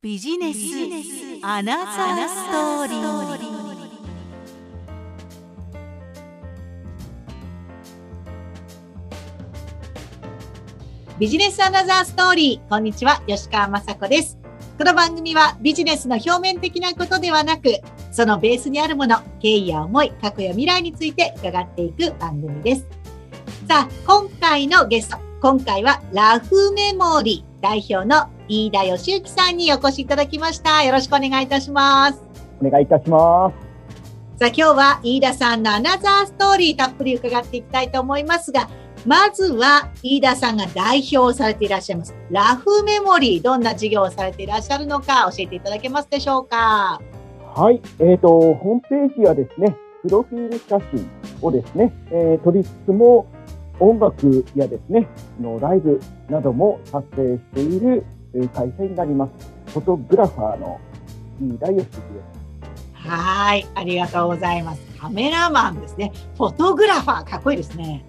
ビジネスアナザーストーリービジネスアナザーストーリー。こんにちは、吉川雅子です。この番組はビジネスの表面的なことではなく、そのベースにあるもの、経緯や思い、過去や未来について伺っていく番組です。さあ、今回のゲスト、今回はラフメモリー代表の飯田義之さんにお越しいただきました。よろしくお願いいたします。お願いいたします。さあ、今日は飯田さんのアナザーストーリーたっぷり伺っていきたいと思いますが、まずは飯田さんが代表されていらっしゃいますラフメモリー、どんな事業をされていらっしゃるのか教えていただけますでしょうか？はい、えっ、と、ホームページはですね、プロフィール写真をですね、えー撮りつつも、音楽やですね、あのライブなども撮影しているえー会社になります。フォトグラファーの飯田義之です。はい、ありがとうございます。カメラマンですね。フォトグラファー、かっこいいですね。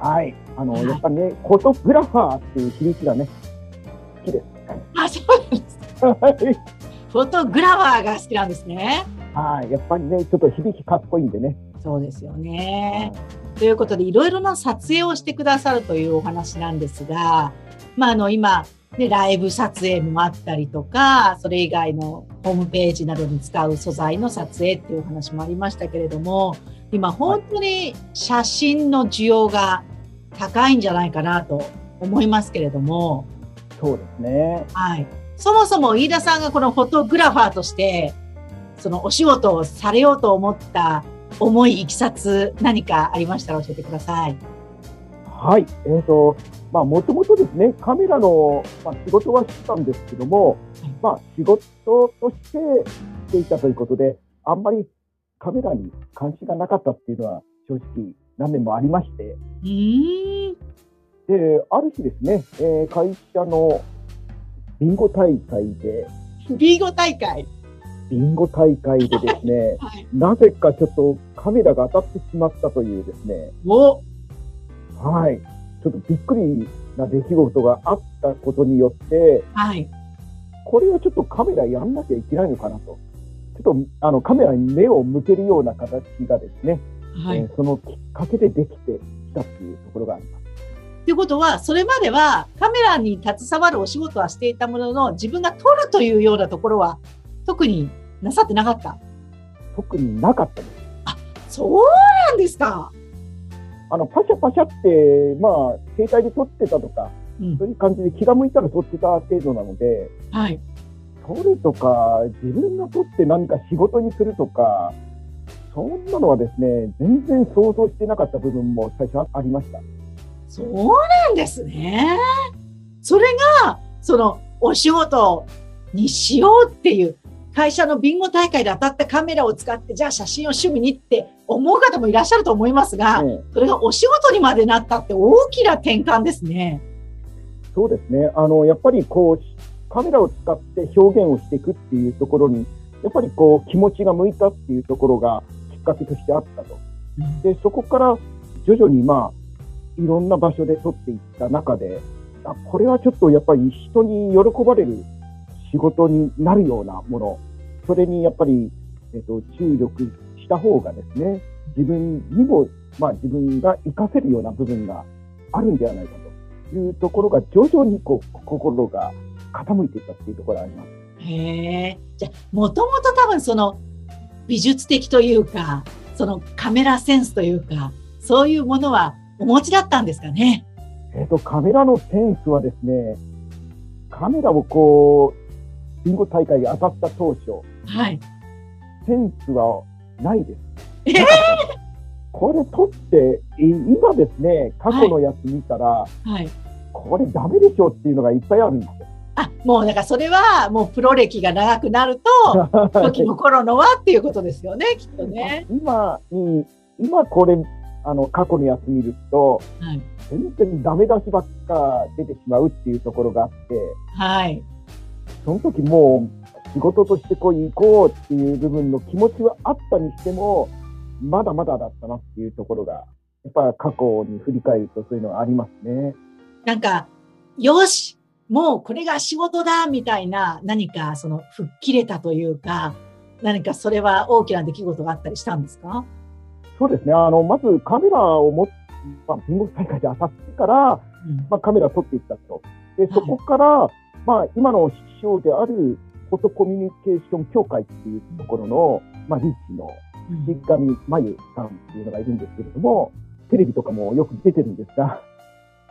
はい、あの、はいやっぱりね、フォトグラファーっていう響きがね、好きです。あ、そうなんです。はいフォトグラファーが好きなんですね。はい、やっぱりね、ちょっと響きかっこいいんでね。そうですよね。ということで、いろいろな撮影をしてくださるというお話なんですが、まあ、あの、今、ね、ライブ撮影もあったりとか、それ以外のホームページなどに使う素材の撮影っていうお話もありましたけれども、今本当に写真の需要が高いんじゃないかなと思いますけれども、そうですね。はい。そもそも飯田さんがこのフォトグラファーとして、そのお仕事をされようと思った思い、いきさつ、何かありましたら教えてください。はい、えっ、と、まあ、もともとですね、カメラの、まあ、仕事はしてたんですけども、まあ、仕事としてしていたということで、あんまりカメラに関心がなかったっていうのは、正直何年もありまして、うーん。で、ある日ですね、えー会社のビンゴ大会で、ビーゴ大会？ビンゴ大会でですね、はい。なぜかちょっとカメラが当たってしまったというですね、お、はい、ちょっとびっくりな出来事があったことによって、はい。これはちょっとカメラやんなきゃいけないのかなと。ちょっとあのカメラに目を向けるような形がですね、はい。えーそのきっかけでできてきたっていうところがあります。ということは、それまではカメラに携わるお仕事はしていたものの、自分が撮るというようなところは特になさってなかった？特になかったです。そうなんですか。あのパシャパシャって、まあ、携帯で撮ってたとか、うんそういう感じで気が向いたら撮ってた程度なので、はい。撮るとか、自分が撮って何か仕事にするとか、そんなのはですね、全然想像してなかった部分も最初ありました。そうなんですね。それが、その、お仕事にしようっていう、会社のビンゴ大会で当たったカメラを使って、じゃあ写真を趣味にって思う方もいらっしゃると思いますが、ねそれがお仕事にまでなったって大きな転換ですね。そうですね。あの、やっぱりこう、カメラを使って表現をしていくっていうところに、やっぱりこう、気持ちが向いたっていうところがきっかけとしてあったと。で、そこから徐々にまあ、いろんな場所で撮っていった中で、あこれはちょっとやっぱり人に喜ばれる仕事になるようなもの、それにやっぱり、えっと、注力した方がですね、自分にも、まあ自分が活かせるような部分があるんではないかというところが徐々にこう、心が傾いていったっていうところがあります。へえ。じゃあ、もともと多分その美術的というか、そのカメラセンスというか、そういうものはお持ちだったんですかね？えっ、と、カメラのセンスはですね、カメラをこう、ビンゴ大会で当たった当初、はい。センスはないです。えーこれ撮って、い今ですね、過去のやつ見たら、はい。これダメでしょっていうのがいっぱいあるんですよ。あ、もうだからそれはもうプロ歴が長くなると、時の頃のはっていうことですよね、きっとね。今に、今これ、あの、過去のやつ見ると、はい。全然ダメ出しばっか出てしまうっていうところがあって、はい。その時もう仕事としてこう行こうっていう部分の気持ちはあったにしても、まだまだだったなっていうところが、やっぱ過去に振り返るとそういうのはありますね。なんか、よしもうこれが仕事だみたいな何かその吹っ切れたというか、何かそれは大きな出来事があったりしたんですか？そうですね。あの、まずカメラを持って、まあ、貧乏大会で当たってから、うんまあ、カメラを撮っていったと。で、そこから、まあ、今の師匠であるフォトコミュニケーション協会っていうところの、まあ、リーチのうん。石上真由さんっていうのがいるんですけれども、テレビとかもよく出てるんですが、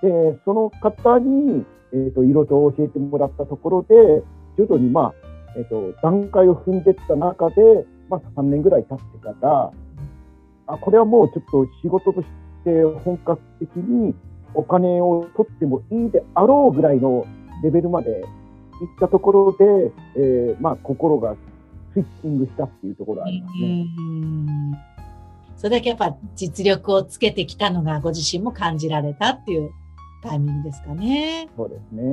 で、その方に、えっ、と、いろいろと教えてもらったところで、徐々に、まあ、えっ、と、段階を踏んでいった中で、まあ、3年ぐらい経ってから、あ、これはもうちょっと仕事として本格的にお金を取ってもいいであろうぐらいのレベルまで行ったところで、えーまあ、心がスイッチングしたっていうところがありますね。うんそれだけやっぱ実力をつけてきたのがご自身も感じられたっていうタイミングですかね。そうですね。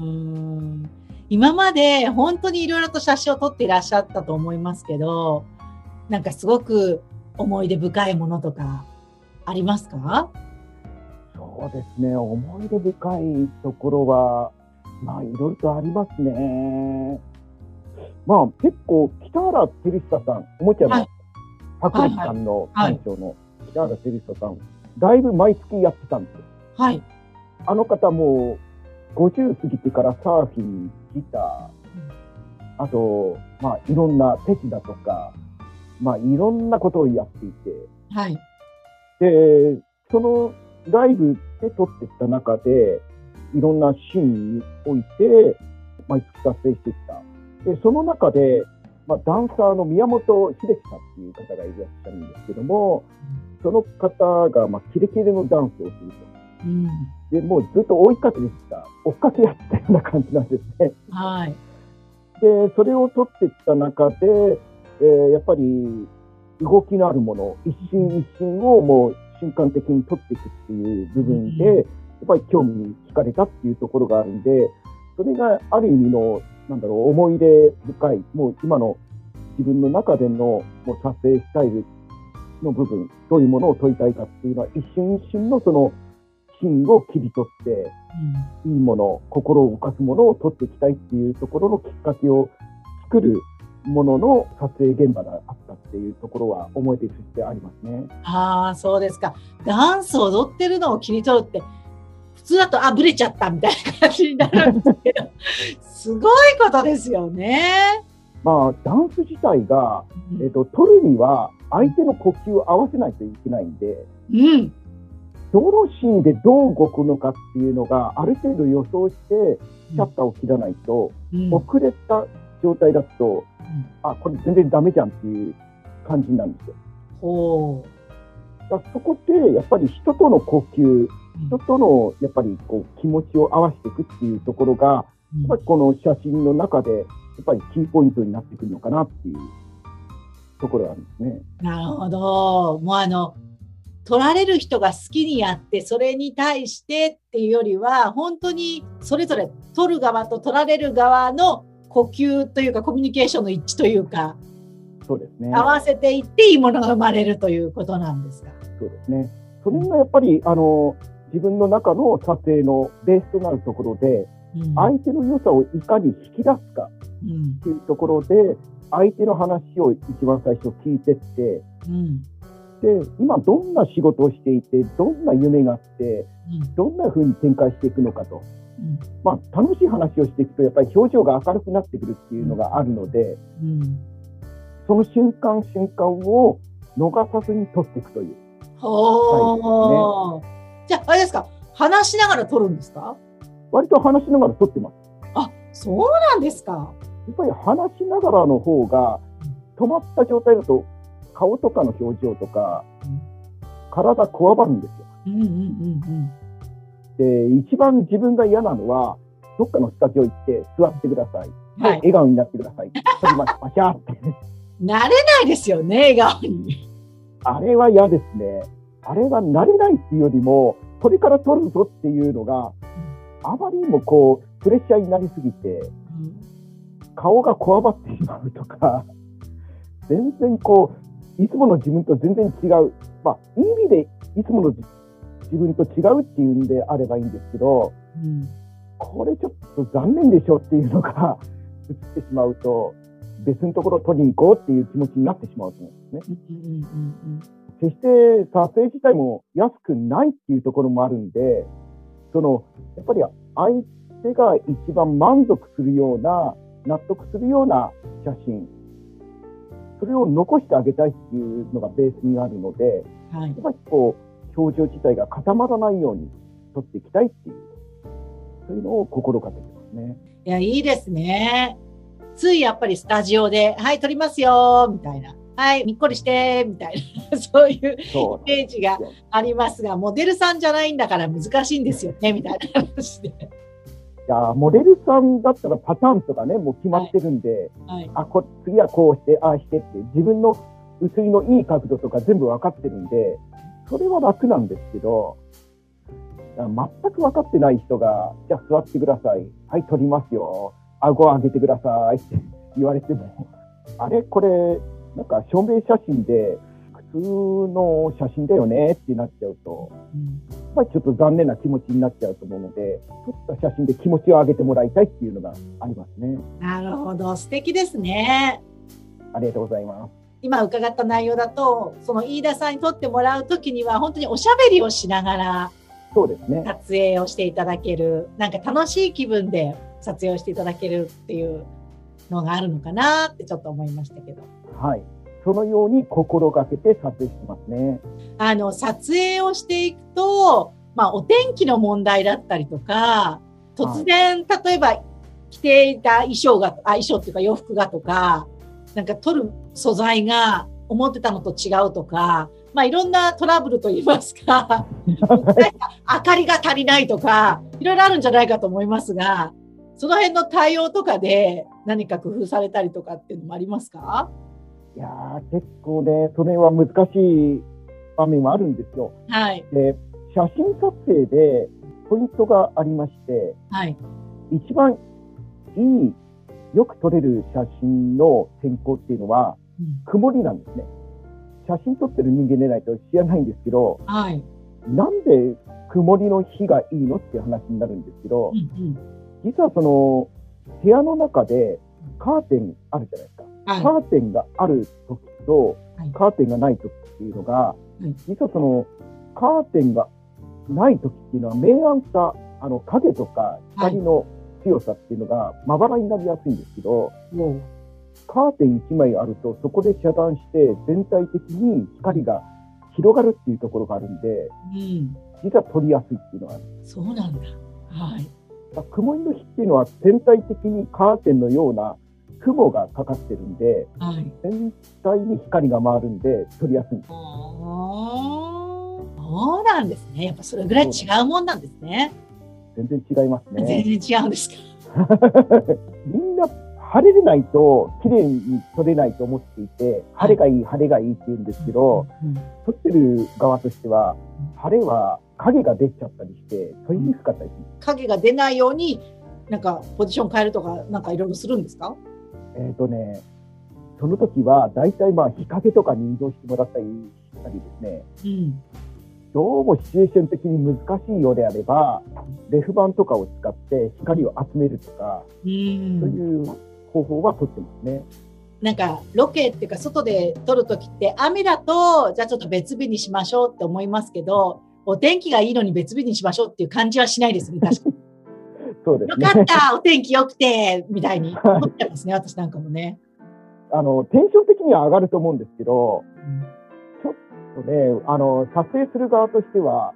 うん今まで本当にいろいろと写真を撮っていらっしゃったと思いますけど、なんかすごく思い出深いものとかありますか？そうですね。思い出深いところは、まあ、いろいろとありますね。まあ、結構、北原照久さん、おもちゃのはい博物館のはい館長の北原照久さん、だいぶ毎月やってたんですよ。はい。あの方も50過ぎてからサーフィン、ギター、あと、まあ、いろんな手品とか、まあ、いろんなことをやっていて、はい。で、そのライブで撮ってきた中で、いろんなシーンにおいて、毎月達成してきた。で、その中で、まあ、ダンサーの宮本秀樹さんっていう方がいらっしゃるんですけども、その方が、まあ、キレキレのダンスをすると。うん。で、もうずっと追いかけてきた、追っかけやってたような感じなんですね。はい。で、それを撮っていった中で、えーやっぱり動きのあるもの、一瞬一瞬をもう瞬間的に撮っていくっていう部分で、っぱり興味に惹かれたっていうところがあるんで、それがある意味の、なんだろう、思い出深い、もう今の自分の中でのもう撮影スタイルの部分、どういうものを撮りたいかっていうのは、一瞬一瞬のそのシーンを切り取って、いいもの、心を動かすものを撮っていきたいっていうところのきっかけを作るものの撮影現場があったっていうところは思い出としてありますね。ああ、そうですか。ダンスを踊ってるのを切り取るって、普通だと、あ、ブレちゃったみたいな感じになるんですけど、すごいことですよね。まあ、ダンス自体が、うんえっと、撮るには相手の呼吸を合わせないといけないんで、うん。どのシーンでどう動くのかっていうのがある程度予想して、シャッターを切らないと、うん遅れた状態だと、あ、これ全然ダメじゃんっていう感じなんですよ。ほだそこって、やっぱり人との呼吸、う。人とのやっぱりこう気持ちを合わせていくっていうところが、やっぱりこの写真の中で、やっぱりキーポイントになってくるのかなっていうところがあるんですね。なるほど。もうあの、撮られる人が好きにやって、それに対してっていうよりは、本当にそれぞれ撮る側と撮られる側の呼吸というか、コミュニケーションの一致というか、そうですね。合わせていっていいものが生まれるということなんですか？そうですね。それがやっぱり、あの、自分の中の撮影のベースとなるところで、うん。相手の良さをいかに引き出すかうん。っていうところで、相手の話を一番最初聞いてって、うん。で、今どんな仕事をしていて、どんな夢があって、うん。どんな風に展開していくのかと。うん。まあ、楽しい話をしていくと、やっぱり表情が明るくなってくるっていうのがあるので、うん。その瞬間瞬間を逃さずに撮っていくという。ほー。じゃあ、あれですか、話しながら撮るんですか？割と話しながら撮ってます。あ、そうなんですか。やっぱり話しながらの方が、止まった状態だと、顔とかの表情とかうん、体こわばるんですよ。うんうんうんで、一番自分が嫌なのは、どっかのスタジオ行って座ってください。うん。はい。笑顔になってください。撮ります。パシャーって。慣れないですよね、笑顔に。あれは嫌ですね。あれは慣れないっていうよりも、これから撮るぞっていうのが、あまりにもこう、プレッシャーになりすぎて、顔がこわばってしまうとか、全然こう、いつもの自分と全然違う。まあ、いい意味でいつもの自分と違うっていうんであればいいんですけど、うんこれちょっと残念でしょっていうのが映ってしまうと、別のところを取りに行こうっていう気持ちになってしまうと思うんですね。決して撮影自体も安くないっていうところもあるんで、その、やっぱり相手が一番満足するような、納得するような写真、それを残してあげたいっていうのがベースにあるので、うん。はいやっ。ぱりこう、表情自体が固まらないように撮っていきたいっていう、そういうのを心がけてますね。いや、いいですね。ついやっぱりスタジオで、はい、撮りますよ、みたいな。はい、にっこりして、みたいな、そういうイメージがありますが、モデルさんじゃないんだから難しいんですよね、みたいな話で。いやモデルさんだったらパターンとかね、もう決まってるんで、はい。あこ次はこうして、ああしてって、自分の写りのいい角度とか全部分かってるんで、それは楽なんですけど、全く分かってない人が、じゃあ座ってください。はい、撮りますよ。顎上げてくださいって言われても、あれ？これ、なんか証明写真で、普通の写真だよねってなっちゃうと、うんやっぱりちょっと残念な気持ちになっちゃうと思うので、撮った写真で気持ちを上げてもらいたいっていうのがありますね。なるほど、素敵ですね。ありがとうございます。今伺った内容だと、その飯田さんに撮ってもらうときには、本当におしゃべりをしながらそうですね。撮影をしていただける、なんか楽しい気分で撮影をしていただけるっていうのがあるのかなってちょっと思いましたけど。はい。そのように心がけて撮影してますね。あの、撮影をしていくと、まあ、お天気の問題だったりとか、突然、例えば、着ていた衣装が、あ、衣装っていうか洋服がとか、なんか撮る素材が思ってたのと違うとか、まあ、いろんなトラブルといいますか、明かりが足りないとか、いろいろあるんじゃないかと思いますが、その辺の対応とかで何か工夫されたりとかっていうのもありますか？いやー、結構ね、それは難しい場面はあるんですよ。はい。で、写真撮影でポイントがありまして、はい。一番いい、よく撮れる写真の天候っていうのは、うん曇りなんですね。写真撮ってる人間でないと知らないんですけど、はい。なんで曇りの日がいいのっていう話になるんですけどう、んうん。実はその、部屋の中でカーテンあるじゃないですか。はい。カーテンがある時とはい、カーテンがない時っていうのが、い実はその、カーテンがない時っていうのは、明暗さ、あの、影とか光の強さっていうのがまばらになりやすいんですけど、もうカーテン1枚あると、そこで遮断して、全体的に光が広がるっていうところがあるんで、うん。実は撮りやすいっていうのはある。そうなんだ。はい。だから曇りの日っていうのは、全体的にカーテンのような雲がかかってるんで、はい。全体に光が回るんで、撮りやすい。そうなんですね。やっぱそれぐらい違うもんなんですね。全然違います全ね。然違うんですか。みんな晴れでないと綺麗に撮れないと思っていて、晴れがいい、晴れがいいって言うんですけど、うん撮ってる側としては、晴れは影が出ちゃったりして、撮りにくかったり。影が出ないように、なんかポジション変えるとか、なんかいろいろするんですか？えっ、とね、その時は大体まあ日陰とかに移動してもらったりしたりですね、うん。どうもシチュエーション的に難しいようであれば、レフ板とかを使って光を集めるとか、う。そういうん方法は取ってますね。なんかロケっていうか外で撮るときって雨だとじゃあちょっと別日にしましょうって思いますけどお天気がいいのに別日にしましょうっていう感じはしないですね確かに。そうですよかねっ。たお天気良くてみたいに。思ってますね私なんかもね、あの、テンション的には上がると思うんですけど、うん。そうね、あの、撮影する側としては、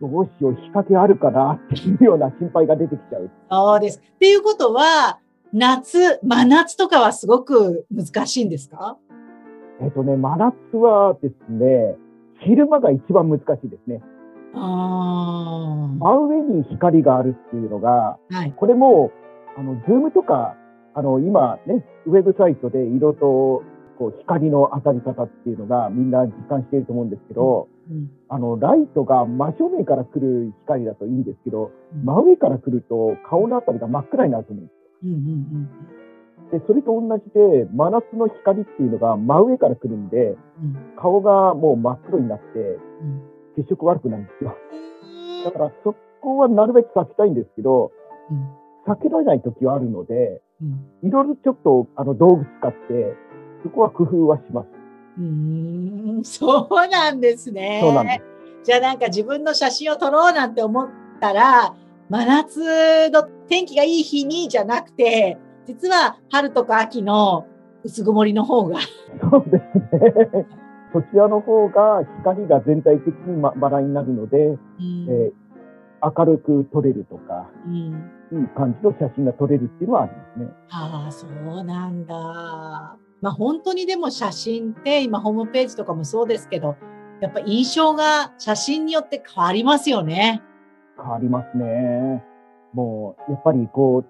どうしよう、日陰あるかなっていうような心配が出てきちゃう。そうです。っていうことは夏真夏とかはすごく難しいんですか？えっ、とね、真夏はですね、昼間が一番難しいですね。あ真上に光があるっていうのが、あはい。これも、あの、ズームとか、あの、今ね、ウェブサイトで色と、こう、光の当たり方っていうのがみんな実感していると思うんですけど、うんあの、ライトが真正面から来る光だといいんですけど、うん。真上から来ると顔のあたりが真っ暗になると思うんですうんうん。で、それと同じで、真夏の光っていうのが真上から来るんで、うん。顔がもう真っ黒になって、うん血色悪くなるんですよ。だから、そこはなるべく避けたいんですけど、うん避けられない時はあるので、うんいろいろちょっとあの道具使って、そこは工夫はします。うーんそうなんですね。そうなんです。じゃあなんか自分の写真を撮ろうなんて思ったら、真夏の天気がいい日にじゃなくて、実は春とか秋の薄曇りの方が。そうですね。そちらの方が光が全体的にまばらになるので、うんえー明るく撮れるとか、うんいい感じの写真が撮れるっていうのはありますね。ああ、そうなんだ。まあ本当にでも写真って今ホームページとかもそうですけど、やっぱ印象が写真によって変わりますよね。変わりますね。もう、やっぱりこう、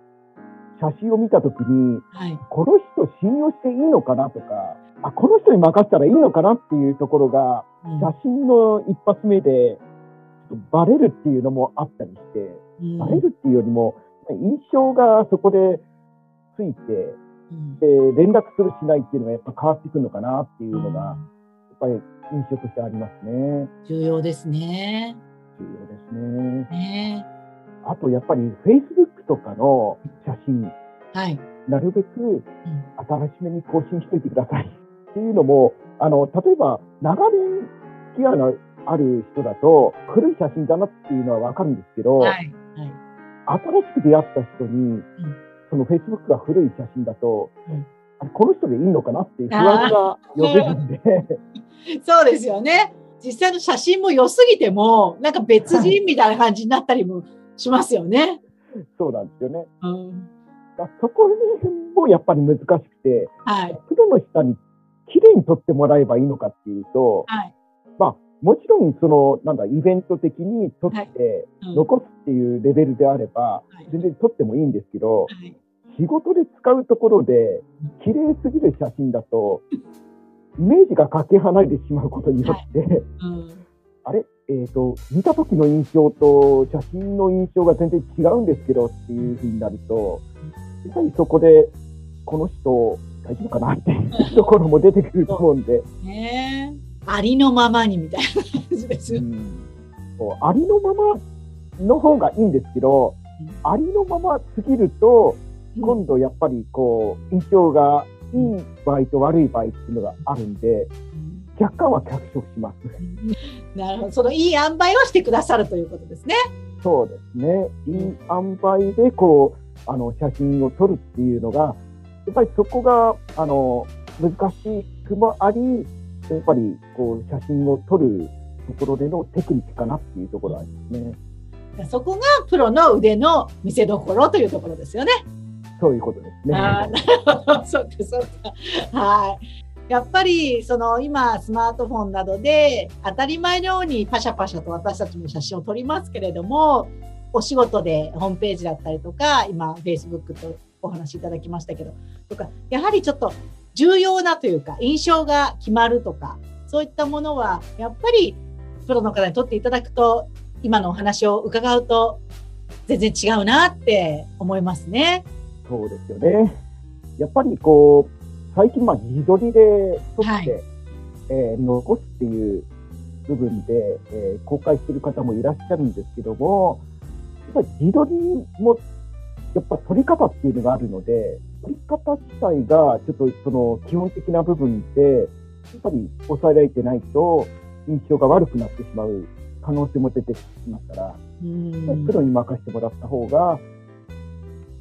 写真を見たときに、はい。この人信用していいのかなとか、あ、この人に任せたらいいのかなっていうところが、うん写真の一発目で、バレるっていうのもあったりして、うんバレるっていうよりも、印象がそこでついて、うんで、連絡するしないっていうのがやっぱ変わってくるのかなっていうのが、やっぱり印象としてありますね。重要ですね。重要ですね。ねあとやっぱり Facebook とかの写真、はい。なるべく新しめに更新しといてくださいっていうのも、あの、例えば長年付き合いのある人だと、古い写真だなっていうのはわかるんですけど、はい。はい。新しく出会った人に、その Facebook が古い写真だと、うんこの人でいいのかなっていう不安が呼べるんで、そうですよね。実際の写真も良すぎても、なんか別人みたいな感じになったりもしますよね。そうなんですよね。うん。だそこら辺もやっぱり難しくて、はい。プロの人に綺麗に撮ってもらえばいいのかっていうと、はい。まあ、もちろん、その、なんだ、イベント的に撮ってうん残すっていうレベルであれば、はい全然撮ってもいいんですけど、はい仕事で使うところで、綺麗すぎる写真だと、イメージがかけ離れてしまうことによって、うん。あれ？えっ、と、見た時の印象と写真の印象が全然違うんですけどっていうふうになると、やはりそこで、この人大丈夫かなっていうところも出てくると思うんで、ねえ。ありのままにみたいな感じです。うんありのままの方がいいんですけど、ありのまますぎると、今度やっぱりこう、印象がいい場合と悪い場合っていうのがあるんで、うん若干は脚色します。なるほど。そのいい塩梅をしてくださるということですね。そうですね。いい塩梅でこう、あの、写真を撮るっていうのが、やっぱりそこが、あの、難しくもあり、やっぱりこう、写真を撮るところでのテクニックかなっていうところはありますね。そこがプロの腕の見せ所というところですよね。そういうことですね。あーなるほど。そうか、そうか。はい。やっぱり、その今、スマートフォンなどで当たり前のようにパシャパシャと私たちも写真を撮りますけれども、お仕事でホームページだったりとか、今、Facebook とお話いただきましたけど、とか、やはりちょっと重要なというか、印象が決まるとか、そういったものは、やっぱりプロの方に撮っていただくと、今のお話を伺うと、全然違うなって思いますね。そうですよね。やっぱりこう、最近まあ自撮りで撮って、はいえー残すっていう部分で、えー公開している方もいらっしゃるんですけども、やっぱり自撮りも、やっぱ撮り方っていうのがあるので、撮り方自体がちょっとその基本的な部分で、やっぱり抑えられてないと印象が悪くなってしまう可能性も出てきますから、うん。プロに任せてもらった方が、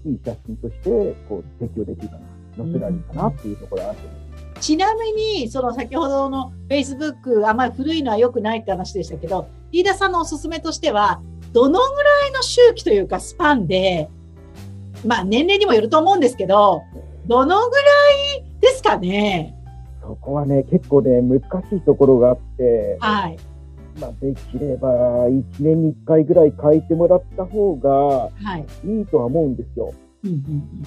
いい写真として、こう、提供できるかな、載せられるかなっていうところがあると思います。ちなみに、その先ほどの Facebook、あんまり古いのは良くないって話でしたけど、飯田さんのおすすめとしては、どのぐらいの周期というかスパンで、まあ年齢にもよると思うんですけど、どのぐらいですかね？そこはね、結構ね、難しいところがあって、はい。まあ、できれば、1年に1回ぐらい書いてもらった方がはい。いいとは思うんですよ。うんうん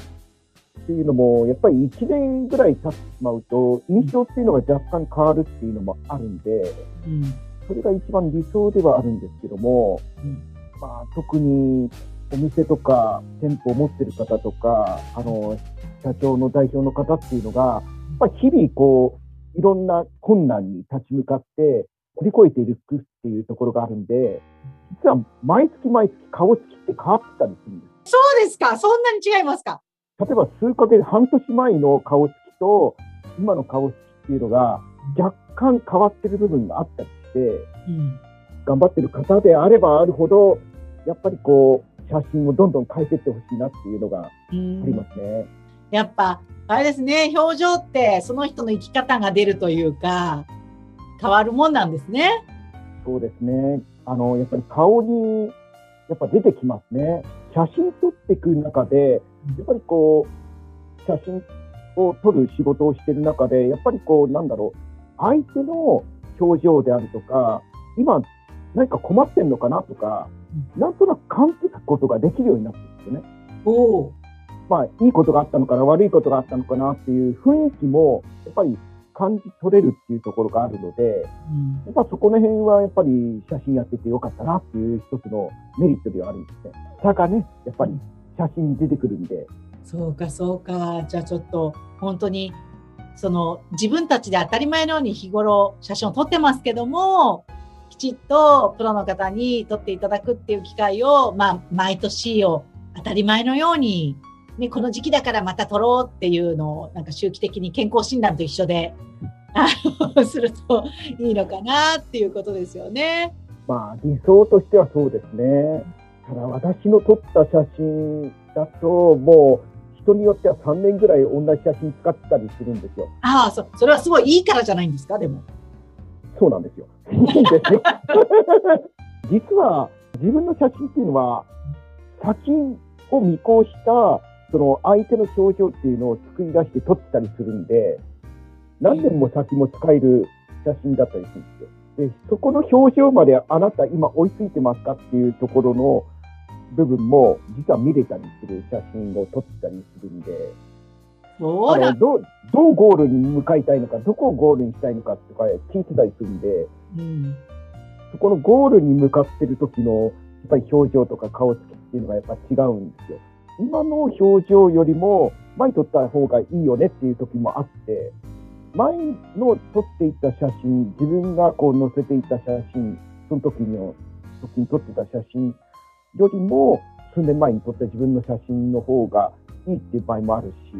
っていうのも、やっぱり1年ぐらい経ってしまうと、印象っていうのが若干変わるっていうのもあるんで、それが一番理想ではあるんですけども、うんまあ、特にお店とか店舗を持ってる方とか、あの、社長の代表の方っていうのが、やっぱり日々こう、いろんな困難に立ち向かって乗り越えていくっていうところがあるんで、実は毎月毎月顔つきって変わってたりするんです。そうですか。そんなに違いますか？例えば数ヶ月、半年前の顔つきと、今の顔つきっていうのが、若干変わってる部分があったりして、うん。頑張ってる方であればあるほど、やっぱりこう、写真をどんどん変えていってほしいなっていうのがありますね。やっぱ、あれですね、表情ってその人の生き方が出るというか、変わるもんなんですね。そうですね。あの、やっぱり顔に、やっぱ出てきますね。写真撮っていく中で、やっぱりこう、写真を撮る仕事をしてる中で、やっぱりこう、なんだろう、相手の表情であるとか、今、何か困ってんのかなとか、なんとなく感じることができるようになってるんですよね。おお。まあ、いいことがあったのかな、悪いことがあったのかなっていう雰囲気も、やっぱり感じ取れるっていうところがあるので、うんやっぱそこの辺はやっぱり写真やっててよかったなっていう一つのメリットではあるんですね。差がね、やっぱり写真に出てくるんで、そうか、そうか。じゃあちょっと、本当に、その、自分たちで当たり前のように日頃写真を撮ってますけども、きちっとプロの方に撮っていただくっていう機会を、まあ、毎年を当たり前のように、ね、この時期だからまた撮ろうっていうのを、なんか周期的に健康診断と一緒で、するといいのかなっていうことですよね。まあ理想としてはそうですね。ただ私の撮った写真だと、もう人によっては3年ぐらい同じ写真使ってたりするんですよ。ああ、そ、それはすごいいいからじゃないんですか、でも。そうなんですよ。いいんですよ。実は自分の写真っていうのは、先を見越した、その相手の表情っていうのを作り出して撮ってたりするんで、何年も先も使える写真だったりするんですよ。で、そこの表情まであなた今追いついてますかっていうところの部分も実は見れたりする写真を撮ってたりするんで、そうなんあのどうどうゴールに向かいたいのか、どこをゴールにしたいのかとか聞いてたりするんで、うん。そこのゴールに向かってる時のやっぱり表情とか顔つきっていうのがやっぱ違うんですよ。今の表情よりも前に撮った方がいいよねっていう時もあって、前の撮っていた写真、自分がこう載せていた写真、その時の時に撮ってた写真よりも数年前に撮った自分の写真の方がいいっていう場合もあるし、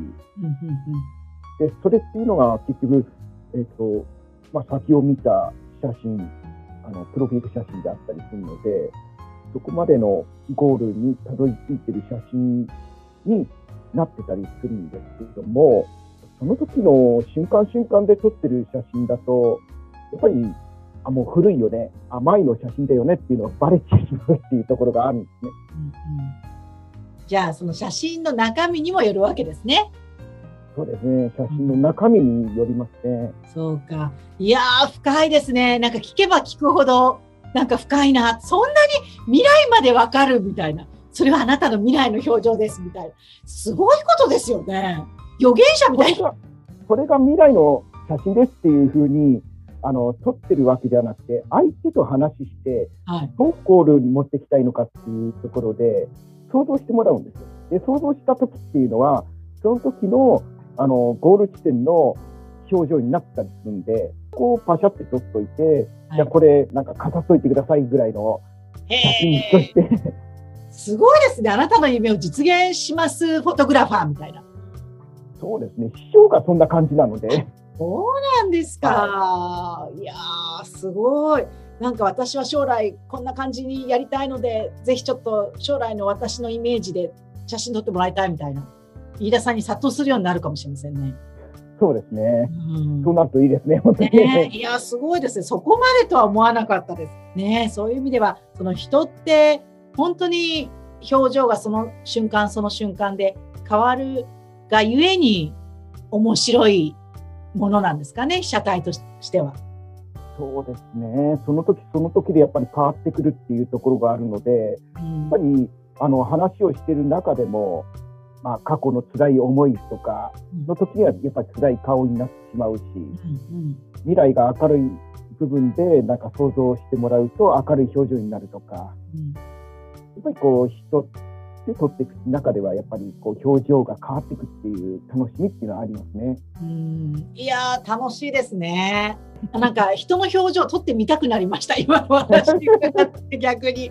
で、それっていうのが結局、えっ、と、まあ、先を見た写真、あの、プロフィール写真であったりするので、そこまでのゴールにたどり着いてる写真になってたりするんですけども、その時の瞬間瞬間で撮ってる写真だと、やっぱり、あ、もう古いよね、あ、前の写真だよねっていうのがバレてしまうっていうところがあるんですね。うんうんじゃあ、その写真の中身にもよるわけですね。そうですね。写真の中身によりますね。そうか。いやー、深いですね。なんか聞けば聞くほど、なんか深いな。そんなに未来までわかるみたいな。それはあなたの未来の表情ですみたいな。すごいことですよね。予言者みたいな。それが、それが未来の写真ですっていうふうに、あの、撮ってるわけじゃなくて、相手と話して、はい。どうゴールに持っていきたいのかっていうところで、想像してもらうんですよ。で、想像した時っていうのは、その時の、あの、ゴール地点の表情になったりするんで、こうパシャって撮っといて、じゃあこれなんか飾っといてくださいぐらいの写真とへして、ーすごいですね。あなたの夢を実現しますフォトグラファーみたいな。そうですね、師匠がそんな感じなので、そうなんですか。いやー、すごい。なんか私は将来こんな感じにやりたいので、ぜひちょっと将来の私のイメージで写真撮ってもらいたいみたいな。飯田さんに殺到するようになるかもしれませんね。そうですね。うんそうなるといいですね、本当に。ねえ、いや、すごいですね。そこまでとは思わなかったです。ねえそういう意味では、その人って、本当に表情がその瞬間その瞬間で変わるがゆえに面白いものなんですかね、被写体としては。そうですね。その時その時でやっぱり変わってくるっていうところがあるので、うんやっぱりあの話をしてる中でも、まあ、過去の辛い思いとかの時にはやっぱり辛い顔になってしまうし、うん未来が明るい部分でなんか想像してもらうと明るい表情になるとか、うんやっぱりこう人で撮っていく中ではやっぱりこう表情が変わっていくっていう楽しみっていうのはありますね。うんいやー、楽しいですね。なんか人の表情を撮ってみたくなりました、今の話 逆に。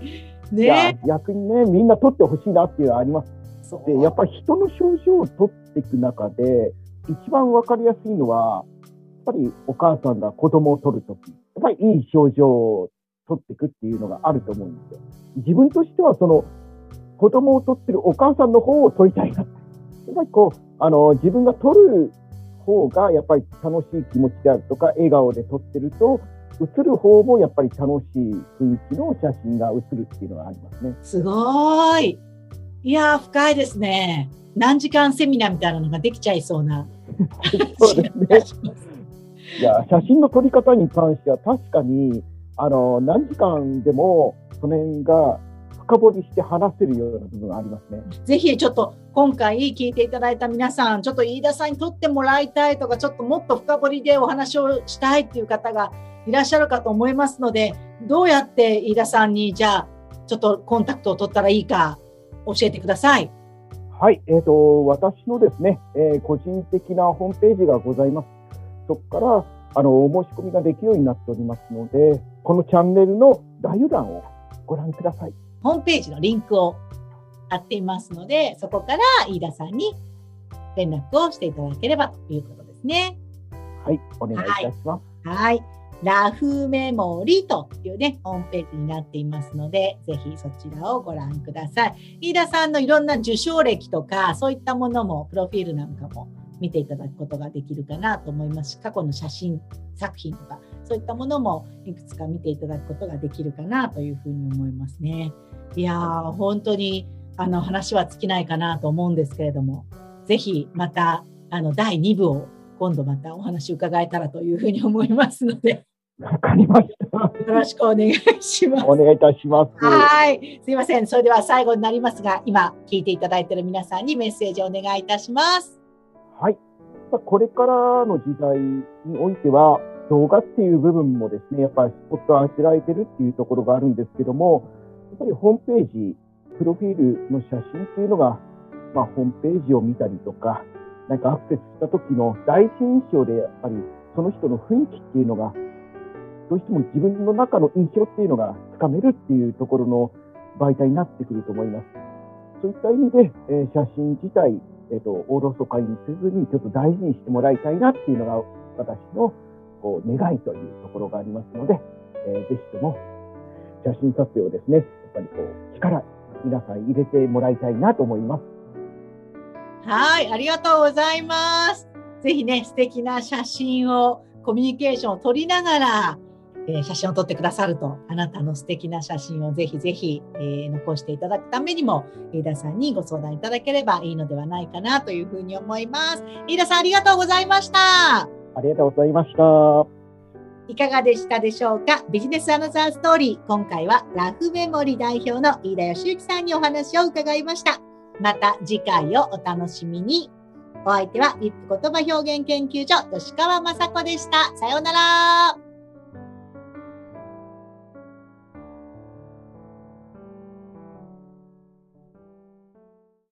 ね。いや、逆にね、みんな取ってほしいなっていうのはあります。で、やっぱり人の症状を取っていく中で、一番わかりやすいのは、やっぱりお母さんが子供を取るとき、やっぱりいい症状を取っていくっていうのがあると思うんですよ。自分としては、その、子供を取ってるお母さんの方を取りたいな。やっぱりこう、あの、自分が取る方がやっぱり楽しい気持ちであるとか、笑顔で撮ってると、映る方もやっぱり楽しい雰囲気の写真が映るっていうのがありますね。すごい。いやー、深いですね。何時間セミナーみたいなのができちゃいそうな。そうですね。いや、写真の撮り方に関しては確かに、あの、何時間でもその辺が深掘りして話せるような部分がありますね。ぜひちょっと今回聞いていただいた皆さん、ちょっと飯田さんに撮ってもらいたいとか、ちょっともっと深掘りでお話をしたいっていう方がいらっしゃるかと思いますので、どうやって飯田さんにじゃあ、ちょっとコンタクトを取ったらいいか教えてください。はい、えっ、と、私のですね、えー個人的なホームページがございます。そこから、あの、お申し込みができるようになっておりますので、このチャンネルの概要欄をご覧ください。ホームページのリンクを貼っていますので、そこから飯田さんに連絡をしていただければということですね。はい、お願いいたします。はい。ラフメモリというね、ホームページになっていますので、ぜひそちらをご覧ください。飯田さんのいろんな受賞歴とか、そういったものも、プロフィールなんかも見ていただくことができるかなと思いますし、過去の写真作品とか、そういったものもいくつか見ていただくことができるかなというふうに思いますね。いやー、本当にあの話は尽きないかなと思うんですけれども、ぜひまたあの第2部を今度またお話伺えたらというふうに思いますので、わかりました。よろしくお願いします。お願いいたします。はい。すいません。それでは最後になりますが、今聞いていただいている皆さんにメッセージをお願いいたします。はい。まあこれからの時代においては、動画っていう部分もですね、やっぱりスポットを当てられてるっていうところがあるんですけども、やっぱりホームページ、プロフィールの写真っていうのが、まあ、ホームページを見たりとか、なんかアクセスした時の第一印象で、やっぱりその人の雰囲気っていうのが、どうしても自分の中の印象っていうのがつかめるっていうところの媒体になってくると思います。そういった意味で、えー写真自体、えっ、と、おろそかにせずに、ちょっと大事にしてもらいたいなっていうのが、私の、こう、願いというところがありますので、えーぜひとも、写真撮影をですね、やっぱりこう、力、皆さん入れてもらいたいなと思います。はい。ありがとうございます。ぜひね、素敵な写真を、コミュニケーションを取りながら、えー写真を撮ってくださると、あなたの素敵な写真をぜひぜひ、えー残していただくためにも、飯田さんにご相談いただければいいのではないかなというふうに思います。飯田さん、ありがとうございました。ありがとうございました。いかがでしたでしょうか？ビジネスアナザーストーリー。今回はラフメモリ代表の飯田義之さんにお話を伺いました。また次回をお楽しみに。お相手は、リップ言葉表現研究所、吉川雅子でした。さようなら。